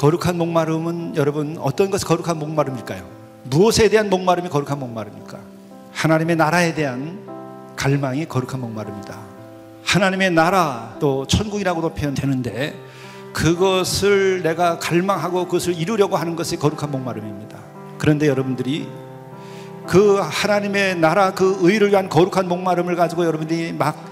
거룩한 목마름은 여러분 어떤 것이 거룩한 목마름일까요? 무엇에 대한 목마름이 거룩한 목마름입니까? 하나님의 나라에 대한 갈망이 거룩한 목마름이다. 하나님의 나라 또 천국이라고도 표현되는데 그것을 내가 갈망하고 그것을 이루려고 하는 것이 거룩한 목마름입니다. 그런데 여러분들이 그 하나님의 나라 그 의를 위한 거룩한 목마름을 가지고 여러분들이 막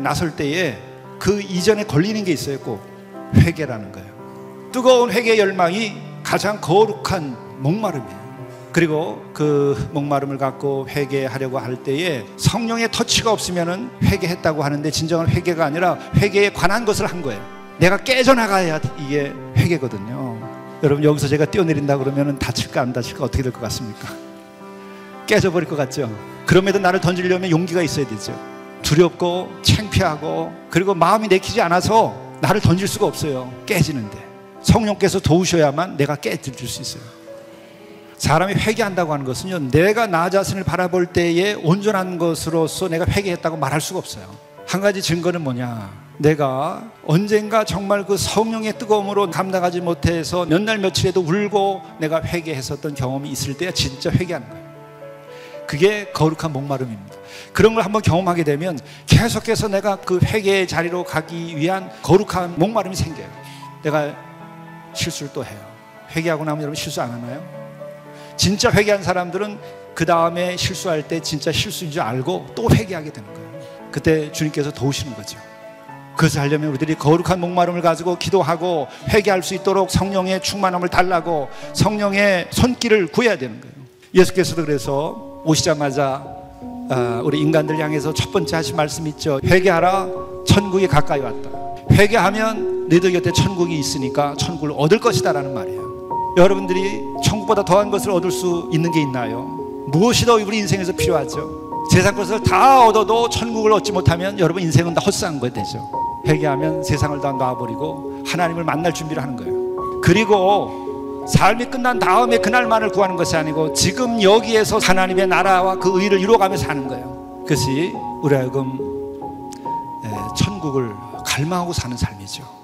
나설 때에 그 이전에 걸리는 게 있어요. 꼭 회개라는 거예요. 뜨거운 회개 열망이 가장 거룩한 목마름이에요. 그리고 그 목마름을 갖고 회개하려고 할 때에 성령의 터치가 없으면은 회개했다고 하는데 진정한 회개가 아니라 회개에 관한 것을 한 거예요. 내가 깨져나가야 이게 회개거든요. 여러분 여기서 제가 뛰어내린다 그러면 다칠까 안 다칠까 어떻게 될 것 같습니까? 깨져버릴 것 같죠? 그럼에도 나를 던지려면 용기가 있어야 되죠. 두렵고 창피하고 그리고 마음이 내키지 않아서 나를 던질 수가 없어요. 깨지는데 성령께서 도우셔야만 내가 깨질 수 있어요. 사람이 회개한다고 하는 것은요, 내가 나 자신을 바라볼 때에 온전한 것으로서 내가 회개했다고 말할 수가 없어요. 한 가지 증거는 뭐냐? 내가 언젠가 정말 그 성령의 뜨거움으로 감당하지 못해서 몇 날 며칠에도 울고 내가 회개했었던 경험이 있을 때야 진짜 회개하는 거예요. 그게 거룩한 목마름입니다. 그런 걸 한번 경험하게 되면 계속해서 내가 그 회개의 자리로 가기 위한 거룩한 목마름이 생겨요. 내가 실수를 또 해요. 회개하고 나면 여러분 실수 안 하나요? 진짜 회개한 사람들은 그 다음에 실수할 때 진짜 실수인 줄 알고 또 회개하게 되는 거예요. 그때 주님께서 도우시는 거죠. 그것을 하려면 우리들이 거룩한 목마름을 가지고 기도하고 회개할 수 있도록 성령의 충만함을 달라고 성령의 손길을 구해야 되는 거예요. 예수께서도 그래서 오시자마자 아, 우리 인간들 향해서 첫 번째 하신 말씀 있죠. 회개하라, 천국이 가까이 왔다. 회개하면 너희들 곁에 천국이 있으니까 천국을 얻을 것이다 라는 말이에요. 여러분들이 천국보다 더한 것을 얻을 수 있는 게 있나요? 무엇이 더 우리 인생에서 필요하죠? 세상 것을 다 얻어도 천국을 얻지 못하면 여러분 인생은 다 헛사한 거 되죠. 회개하면 세상을 다 놔버리고 하나님을 만날 준비를 하는 거예요. 그리고 삶이 끝난 다음에 그날만을 구하는 것이 아니고 지금 여기에서 하나님의 나라와 그 의를 이루어가며 사는 거예요. 그것이 우리 하여금 천국을 갈망하고 사는 삶이죠.